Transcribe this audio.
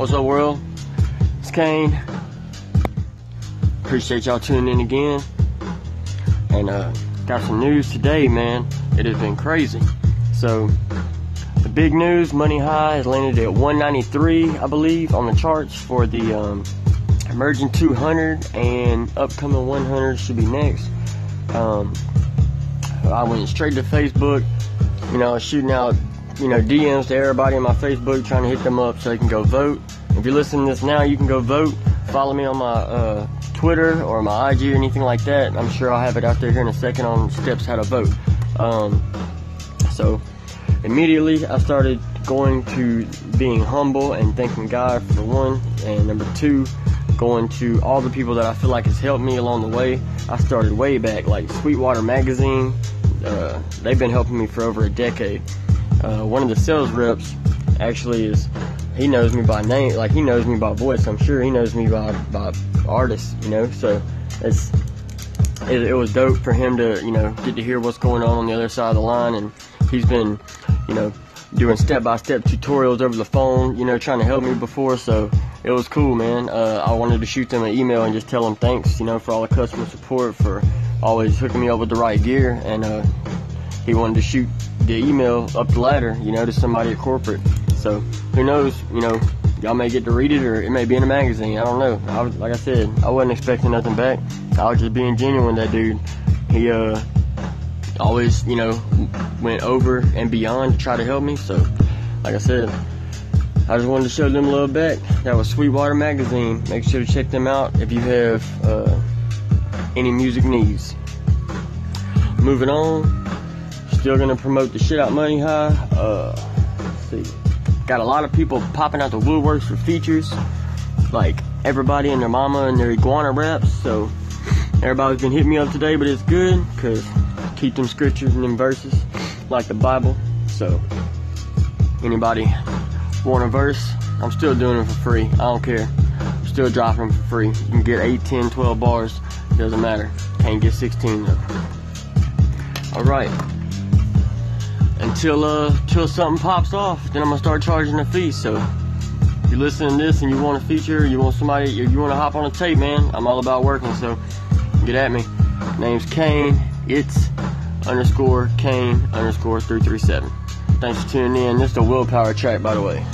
What's up, world? It's Kane. Appreciate y'all tuning in again. And uh, got some news today, man. It has been crazy. So, the big news Money High has landed at 193, I believe, on the charts for the um, Emerging 200 and upcoming 100 should be next. Um, I went straight to Facebook, you know, shooting out you know, DMs to everybody on my Facebook trying to hit them up so they can go vote. If you're listening to this now, you can go vote. Follow me on my uh, Twitter or my IG or anything like that. I'm sure I'll have it out there here in a second on steps how to vote. Um, so immediately I started going to being humble and thanking God for one, and number two, going to all the people that I feel like has helped me along the way. I started way back, like Sweetwater Magazine. Uh, they've been helping me for over a decade uh, one of the sales reps actually is he knows me by name, like he knows me by voice. I'm sure he knows me by by artist, you know. So it's it, it was dope for him to you know get to hear what's going on on the other side of the line, and he's been you know doing step-by-step tutorials over the phone, you know, trying to help me before. So it was cool, man. Uh, I wanted to shoot them an email and just tell them thanks, you know, for all the customer support, for always hooking me up with the right gear, and uh, he wanted to shoot the email up the ladder, you know, to somebody at corporate. So who knows, you know, y'all may get to read it or it may be in a magazine. I don't know. I like I said, I wasn't expecting nothing back. I was just being genuine. That dude, he uh always, you know, went over and beyond to try to help me. So, like I said, I just wanted to show them a little back. That was Sweetwater Magazine. Make sure to check them out if you have uh, any music needs. Moving on, Still gonna promote the shit out Money High. Uh, see, got a lot of people popping out the woodworks for features, like everybody and their mama and their iguana raps. So everybody's been hitting me up today, but it's good because keep them scriptures and them verses like the Bible. So anybody want a verse? I'm still doing it for free. I don't care. I'm still dropping them for free. You can get 8, 10, 12 bars. Doesn't matter. Can't get 16 though. All right until uh till something pops off. Then I'm gonna start charging a fee. So if you're listening to this and you want a feature, you want somebody, you want to hop on a tape, man. I'm all about working. So get at me. Name's Kane. It's underscore Kane underscore three three seven. Thanks for tuning in. This is a willpower track, by the way.